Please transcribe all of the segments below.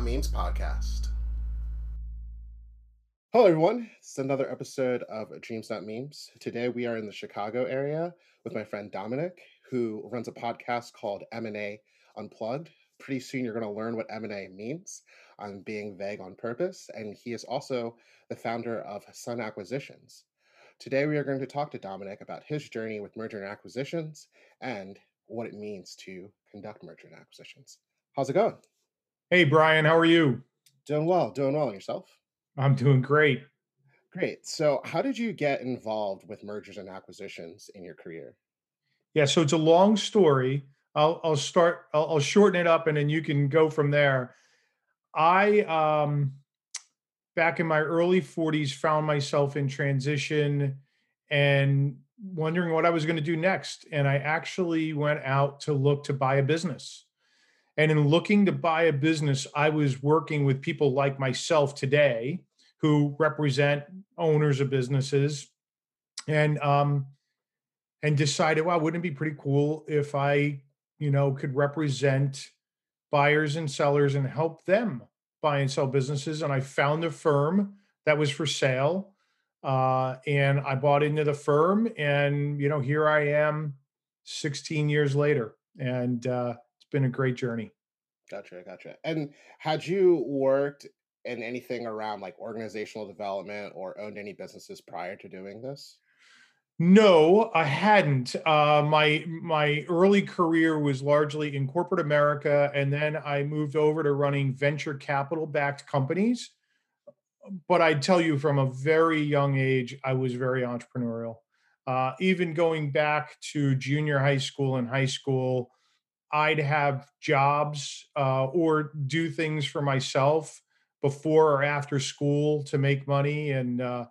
Not Memes podcast. Hello, everyone. It's another episode of Dreams Not Memes. Today we are in the Chicago area with my friend Domenic, who runs a podcast called M&A Unplugged. Pretty soon you're going to learn what M&A means. I'm being vague on purpose, and he is also the founder of Sun Acquisitions. Today we are going to talk to Domenic about his journey with merger and acquisitions and what it means to conduct merger and acquisitions. How's it going? Hey, Brian, how are you? Doing well, doing well. And yourself? I'm doing great. Great. So, how did you get involved with mergers and acquisitions in your career? Yeah, so it's a long story. I'll I'll start. I'll, I'll shorten it up, and then you can go from there. I um, back in my early 40s, found myself in transition and wondering what I was going to do next, and I actually went out to look to buy a business. And in looking to buy a business, I was working with people like myself today who represent owners of businesses and um and decided, wow, wouldn't it be pretty cool if I, you know, could represent buyers and sellers and help them buy and sell businesses. And I found a firm that was for sale. Uh, and I bought into the firm. And, you know, here I am 16 years later. And uh, been a great journey. Gotcha, gotcha. And had you worked in anything around like organizational development or owned any businesses prior to doing this? No, I hadn't. Uh, my my early career was largely in corporate America, and then I moved over to running venture capital backed companies. But I tell you, from a very young age, I was very entrepreneurial. Uh, even going back to junior high school and high school, I'd have jobs uh, or do things for myself before or after school to make money and uh,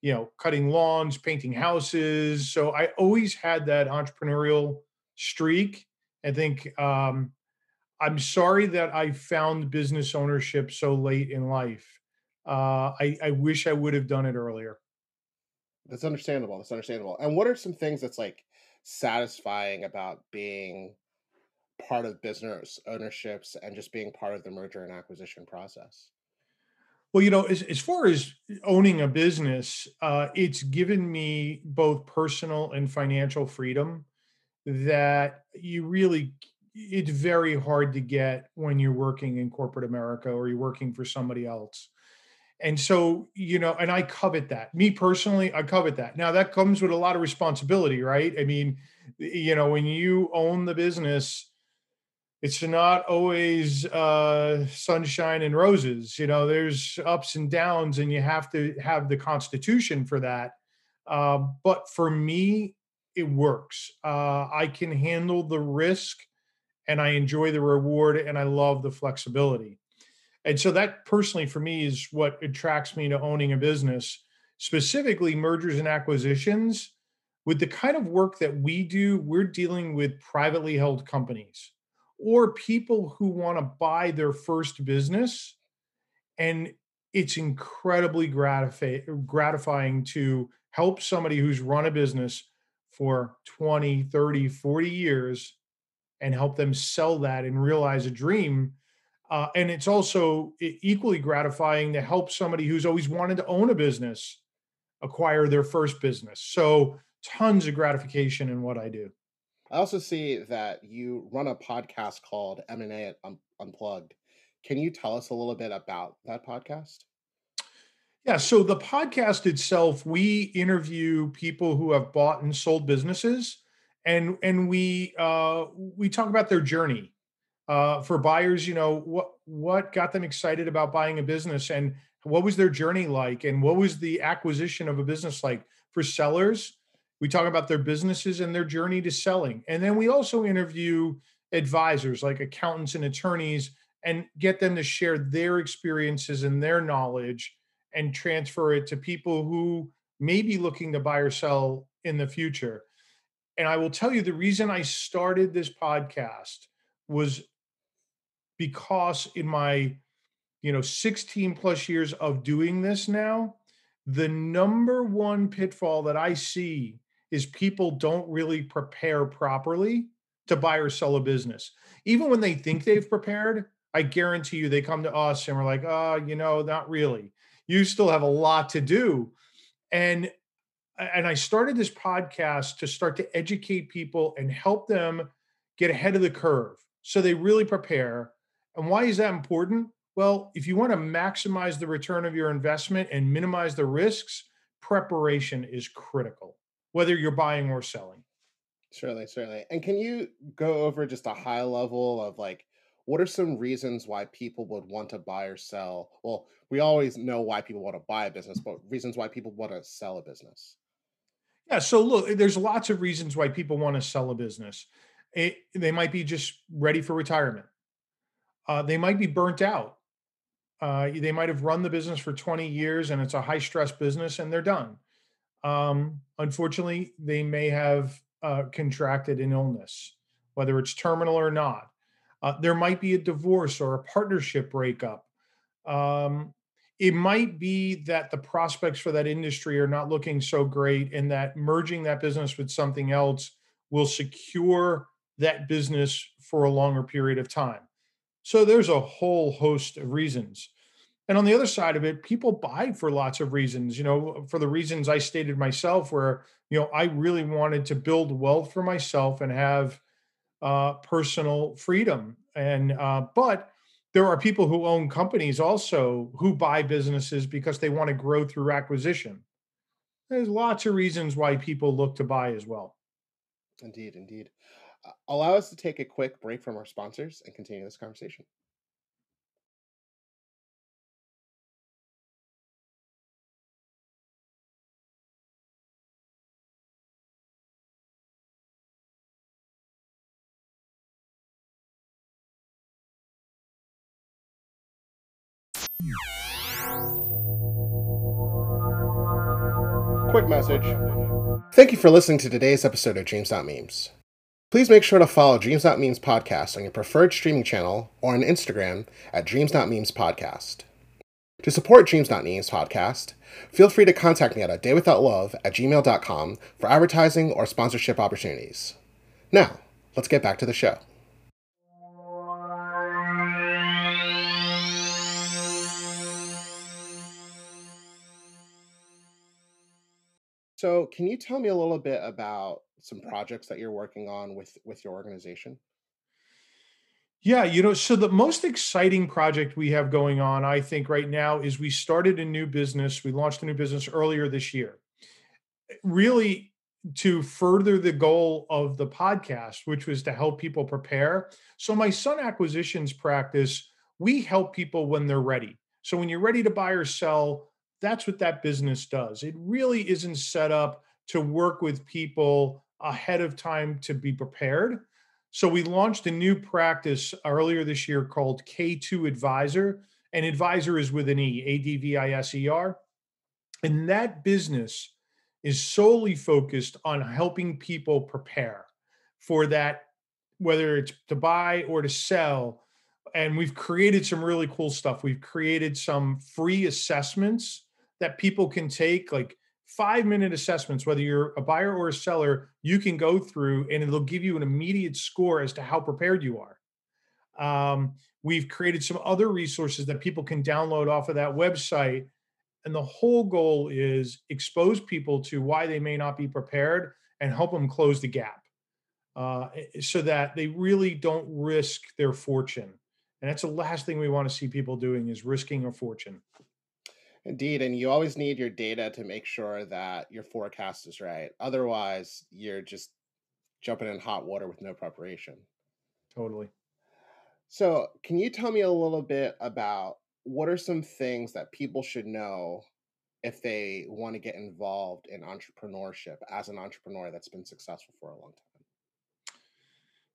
you know cutting lawns painting houses. So i always had that entrepreneurial streak. I think um, i'm sorry that i found business ownership so late in life. Uh, I, I wish i would have done it earlier. That's understandable that's understandable. And what are some things that's like satisfying about being part of business ownerships and just being part of the merger and acquisition process? Well, you know, as, as far as owning a business, uh, it's given me both personal and financial freedom that you really, it's very hard to get when you're working in corporate America or you're working for somebody else. And so, you know, and I covet that. Me personally, I covet that. Now, that comes with a lot of responsibility, right? I mean, you know, when you own the business, it's not always uh, sunshine and roses. You know, there's ups and downs, and you have to have the constitution for that. Uh, but for me, it works. Uh, I can handle the risk, and I enjoy the reward, and I love the flexibility. And so that personally, for me, is what attracts me to owning a business, specifically mergers and acquisitions. With the kind of work that we do, we're dealing with privately held companies or people who want to buy their first business. And it's incredibly gratifying to help somebody who's run a business for 20, 30, 40 years and help them sell that and realize a dream. Uh, and it's also equally gratifying to help somebody who's always wanted to own a business acquire their first business. So, tons of gratification in what I do. I also see that you run a podcast called M&A Unplugged. Can you tell us a little bit about that podcast? Yeah, so the podcast itself, we interview people who have bought and sold businesses, and and we uh, we talk about their journey. Uh, for buyers, you know what what got them excited about buying a business, and what was their journey like, and what was the acquisition of a business like. For sellers, we talk about their businesses and their journey to selling. And then we also interview advisors like accountants and attorneys and get them to share their experiences and their knowledge and transfer it to people who may be looking to buy or sell in the future. And I will tell you the reason I started this podcast was because in my you know 16 plus years of doing this now the number one pitfall that I see is people don't really prepare properly to buy or sell a business. Even when they think they've prepared, I guarantee you they come to us and we're like, oh, you know, not really. You still have a lot to do. And and I started this podcast to start to educate people and help them get ahead of the curve so they really prepare. And why is that important? Well, if you want to maximize the return of your investment and minimize the risks, preparation is critical, whether you're buying or selling. Certainly, certainly. And can you go over just a high level of like what are some reasons why people would want to buy or sell? Well, we always know why people want to buy a business, but reasons why people want to sell a business. Yeah, so look, there's lots of reasons why people want to sell a business. It, they might be just ready for retirement. Uh, they might be burnt out uh, they might have run the business for 20 years and it's a high stress business and they're done. Um, unfortunately, they may have uh, contracted an illness, whether it's terminal or not. Uh, there might be a divorce or a partnership breakup. Um, it might be that the prospects for that industry are not looking so great, and that merging that business with something else will secure that business for a longer period of time. So there's a whole host of reasons. And on the other side of it, people buy for lots of reasons, you know, for the reasons I stated myself, where, you know, I really wanted to build wealth for myself and have uh, personal freedom. And, uh, but there are people who own companies also who buy businesses because they want to grow through acquisition. There's lots of reasons why people look to buy as well. Indeed, indeed allow us to take a quick break from our sponsors and continue this conversation. Message. Thank you for listening to today's episode of Dreams Not Memes. Please make sure to follow Dreams Not Memes podcast on your preferred streaming channel or on Instagram at Dreams Not Memes podcast. To support Dreams Not Memes podcast, feel free to contact me at a day without love at gmail.com for advertising or sponsorship opportunities. Now, let's get back to the show. So, can you tell me a little bit about some projects that you're working on with with your organization? Yeah, you know, so the most exciting project we have going on, I think, right now is we started a new business. We launched a new business earlier this year, eh, really to further the goal of the podcast, which was to help people prepare. So, my Sun Acquisitions practice, we help people when they're ready. So, when you're ready to buy or sell, that's what that business does. It really isn't set up to work with people ahead of time to be prepared. So we launched a new practice earlier this year called K2 Adviser, and advisor is with an E, A D V I S E R. And that business is solely focused on helping people prepare for that, whether it's to buy or to sell. And we've created some really cool stuff. We've created some free assessments that people can take, like five minute assessments, whether you're a buyer or a seller, you can go through and it'll give you an immediate score as to how prepared you are. Um, we've created some other resources that people can download off of that website. And the whole goal is expose people to why they may not be prepared and help them close the gap uh, so that they really don't risk their fortune. And that's the last thing we want to see people doing is risking a fortune. Indeed, and you always need your data to make sure that your forecast is right. Otherwise, you're just jumping in hot water with no preparation. Totally. So, can you tell me a little bit about what are some things that people should know if they want to get involved in entrepreneurship as an entrepreneur that's been successful for a long time?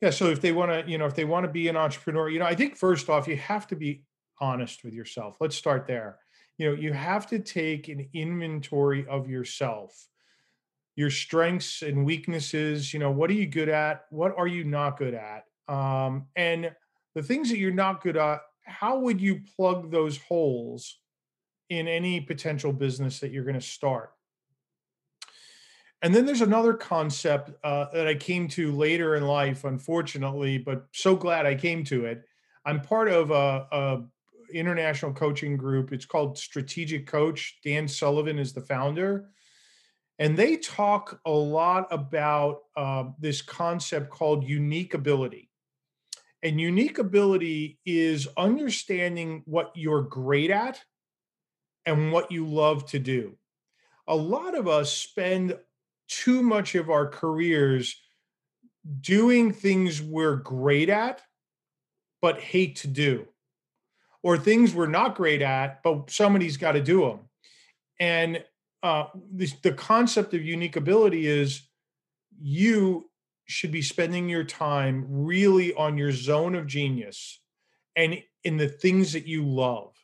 Yeah, so if they want to, you know, if they want to be an entrepreneur, you know, I think first off, you have to be honest with yourself. Let's start there you know you have to take an inventory of yourself your strengths and weaknesses you know what are you good at what are you not good at um, and the things that you're not good at how would you plug those holes in any potential business that you're going to start. And then there's another concept uh, that I came to later in life, unfortunately, but so glad I came to it. I'm part of a, a international coaching group. It's called Strategic Coach. Dan Sullivan is the founder. And they talk a lot about uh, this concept called unique ability. And unique ability is understanding what you're great at and what you love to do. A lot of us spend too much of our careers doing things we're great at, but hate to do, or things we're not great at, but somebody's got to do them. And uh, the, the concept of unique ability is you should be spending your time really on your zone of genius and in the things that you love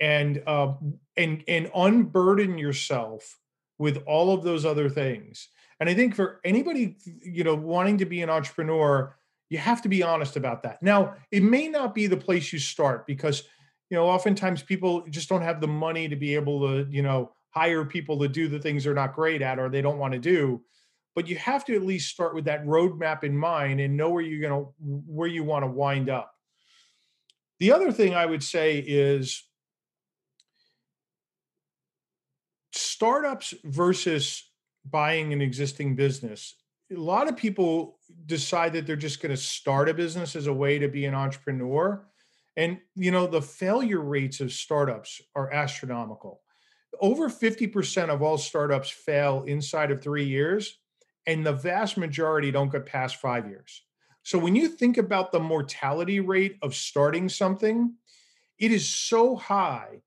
and uh, and and unburden yourself with all of those other things. And I think for anybody, you know, wanting to be an entrepreneur, you have to be honest about that. Now, it may not be the place you start because, you know, oftentimes people just don't have the money to be able to, you know, hire people to do the things they're not great at or they don't want to do. But you have to at least start with that roadmap in mind and know where you're going to where you want to wind up. The other thing I would say is startups versus buying an existing business a lot of people decide that they're just going to start a business as a way to be an entrepreneur. And you know the failure rates of startups are astronomical. Over 50% of all startups fail inside of 3 years and the vast majority don't get past 5 years. So when you think about the mortality rate of starting something it is so high.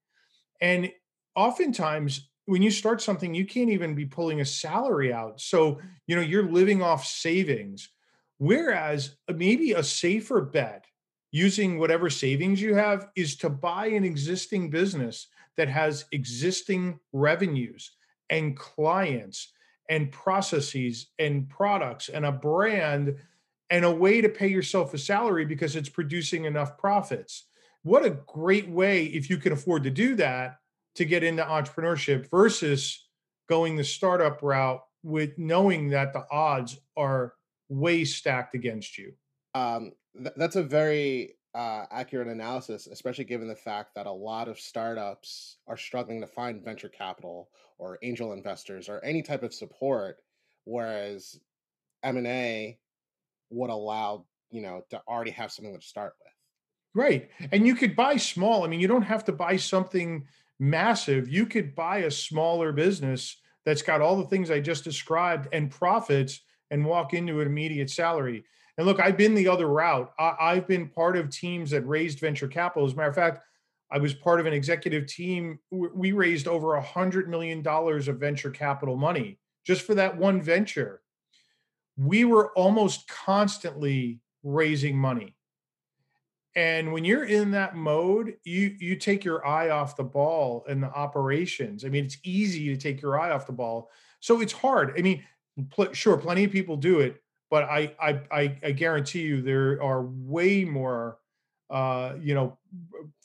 And oftentimes when you start something, you can't even be pulling a salary out. So, you know, you're living off savings. Whereas uh, maybe a safer bet using whatever savings you have is to buy an existing business that has existing revenues and clients and processes and products and a brand and a way to pay yourself a salary because it's producing enough profits. What a great way if you can afford to do that to get into entrepreneurship versus going the startup route with knowing that the odds are way stacked against you. Um, th- that's a very uh, accurate analysis, especially given the fact that a lot of startups are struggling to find venture capital or angel investors or any type of support, whereas M and A would allow you know to already have something to start with. Right, and you could buy small. I mean, you don't have to buy something massive, you could buy a smaller business that's got all the things I just described and profits and walk into an immediate salary. And look, I've been the other route. I, have been part of teams that raised venture capital. As a matter of fact, I was part of an executive team. We raised over a hundred million dollars of venture capital money just for that one venture. We were almost constantly raising money and when you're in that mode, you you take your eye off the ball and the operations. I mean, it's easy to take your eye off the ball. So it's hard. I mean, pl- sure, plenty of people do it, but I I I, I guarantee you there are way more uh, you know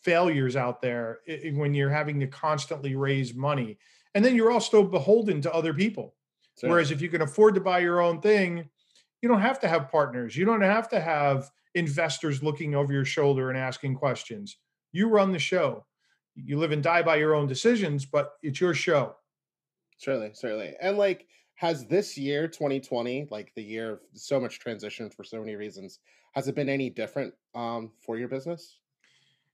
failures out there when you're having to constantly raise money, and then you're also beholden to other people. Whereas if you can afford to buy your own thing, you don't have to have partners. You don't have to have investors looking over your shoulder and asking questions. You run the show. You live and die by your own decisions, but it's your show. Certainly, certainly. And like, has this year, 2020, like the year of so much transition for so many reasons, has it been any different um, for your business?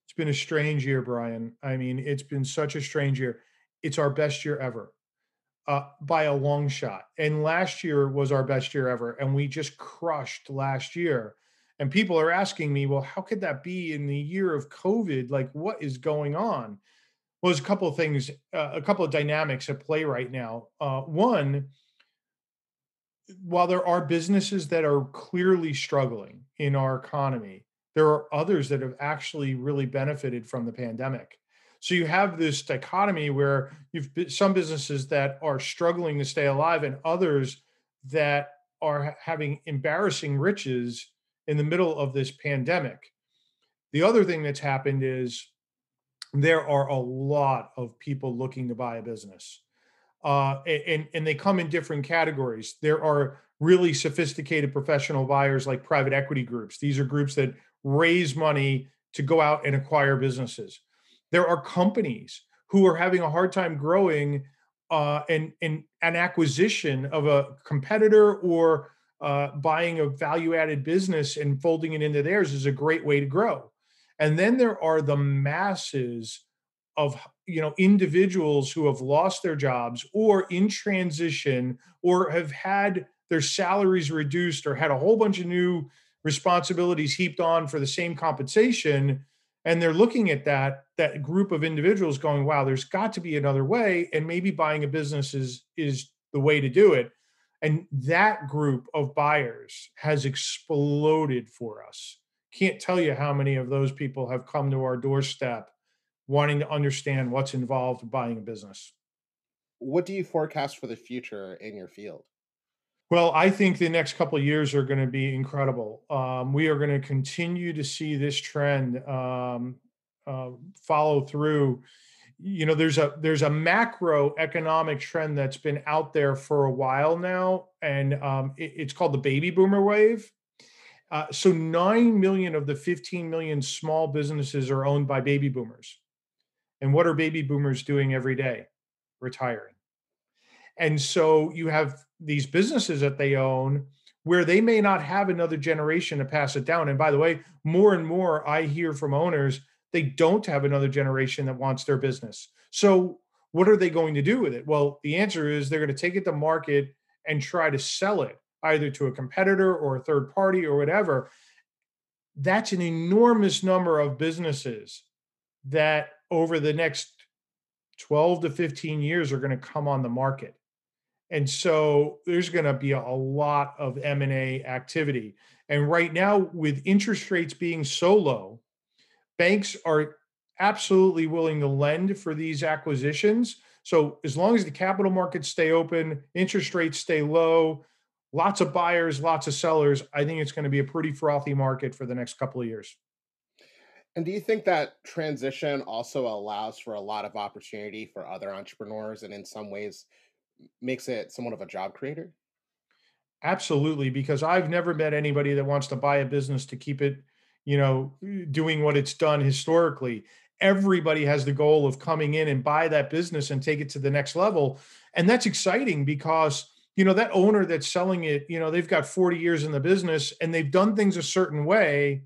It's been a strange year, Brian. I mean, it's been such a strange year. It's our best year ever uh, by a long shot. And last year was our best year ever. And we just crushed last year. And people are asking me, well, how could that be in the year of COVID? Like, what is going on? Well, there's a couple of things, uh, a couple of dynamics at play right now. Uh, one, while there are businesses that are clearly struggling in our economy, there are others that have actually really benefited from the pandemic. So you have this dichotomy where you've some businesses that are struggling to stay alive and others that are having embarrassing riches in the middle of this pandemic. The other thing that's happened is there are a lot of people looking to buy a business. Uh, and, and they come in different categories. There are really sophisticated professional buyers like private equity groups. These are groups that raise money to go out and acquire businesses. There are companies who are having a hard time growing uh, and, and an acquisition of a competitor or uh, buying a value added business and folding it into theirs is a great way to grow. And then there are the masses of you know individuals who have lost their jobs or in transition or have had their salaries reduced or had a whole bunch of new responsibilities heaped on for the same compensation and they're looking at that that group of individuals going wow there's got to be another way and maybe buying a business is is the way to do it. And that group of buyers has exploded for us. Can't tell you how many of those people have come to our doorstep wanting to understand what's involved in buying a business. What do you forecast for the future in your field well, I think the next couple of years are going to be incredible. Um, we are going to continue to see this trend um, uh, follow through. You know, there's a there's a macroeconomic trend that's been out there for a while now, and um, it, it's called the baby boomer wave. Uh, so nine million of the 15 million small businesses are owned by baby boomers. And what are baby boomers doing every day? Retiring. And so you have these businesses that they own where they may not have another generation to pass it down. And by the way, more and more I hear from owners, they don't have another generation that wants their business. So what are they going to do with it? Well, the answer is they're going to take it to market and try to sell it either to a competitor or a third party or whatever. That's an enormous number of businesses that over the next 12 to 15 years are going to come on the market and so there's going to be a, lot of m&a activity. And right now with interest rates being so low banks are absolutely willing to lend for these acquisitions. So as long as the capital markets stay open interest rates stay low lots of buyers lots of sellers i think it's going to be a pretty frothy market for the next couple of years. And do you think that transition also allows for a lot of opportunity for other entrepreneurs and in some ways makes it somewhat of a job creator? Absolutely, because I've never met anybody that wants to buy a business to keep it, you know, eh, doing what it's done historically. Everybody has the goal of coming in and buy that business and take it to the next level. And that's exciting because, you know, that owner that's selling it, you know, they've got 40 years in the business and they've done things a certain way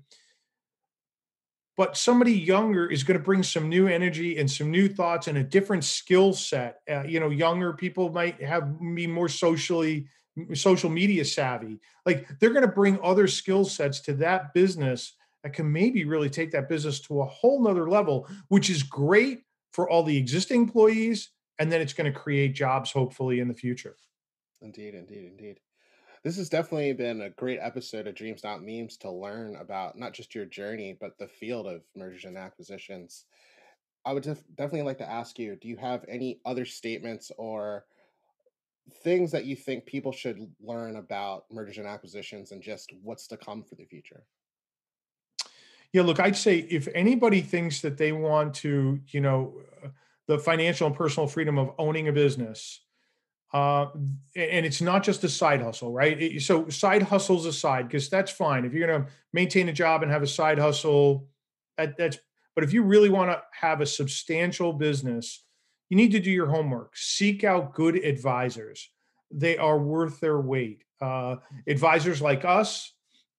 but somebody younger is going to bring some new energy and some new thoughts and a different skill set uh, you know younger people might have be more socially social media savvy. Like they're going to bring other skill sets to that business that can maybe really take that business to a whole nother level which is great for all the existing employees and then it's going to create jobs hopefully in the future. Indeed indeed indeed this has definitely been a great episode of Dreams Not Memes to learn about not just your journey, but the field of mergers and acquisitions. I would def- definitely like to ask you do you have any other statements or things that you think people should learn about mergers and acquisitions and just what's to come for the future? Yeah, look, I'd say if anybody thinks that they want to, you know, uh, the financial and personal freedom of owning a business, uh, and it's not just a side hustle, right? It, so side hustles aside, because that's fine. If you're going to maintain a job and have a side hustle, that, that's. But if you really want to have a substantial business, you need to do your homework. Seek out good advisors. They are worth their weight. Uh, advisors like us,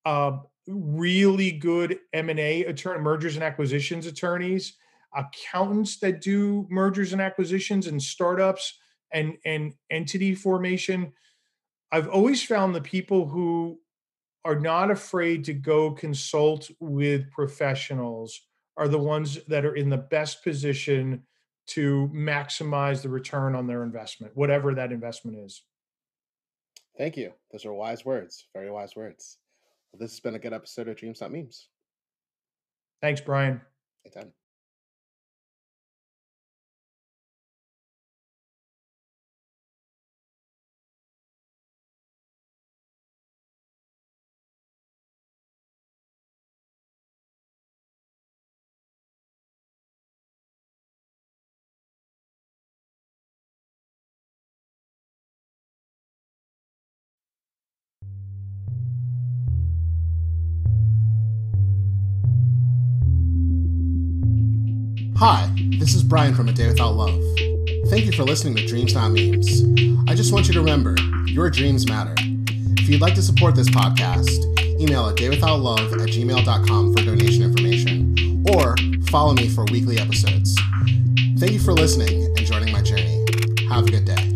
uh, really good M and A attorney, mergers and acquisitions attorneys, accountants that do mergers and acquisitions and startups and and entity formation i've always found the people who are not afraid to go consult with professionals are the ones that are in the best position to maximize the return on their investment whatever that investment is. Thank you. Those are wise words very wise words. Well, this has been a good episode of dreams not memes. Thanks brian. Anytime Hi, this is Brian from A Day Without Love. Thank you for listening to Dreams Not Memes. I just want you to remember your dreams matter. If you'd like to support this podcast, email a daywithoutlove at gmail.com for donation information or follow me for weekly episodes. Thank you for listening and joining my journey. Have a good day.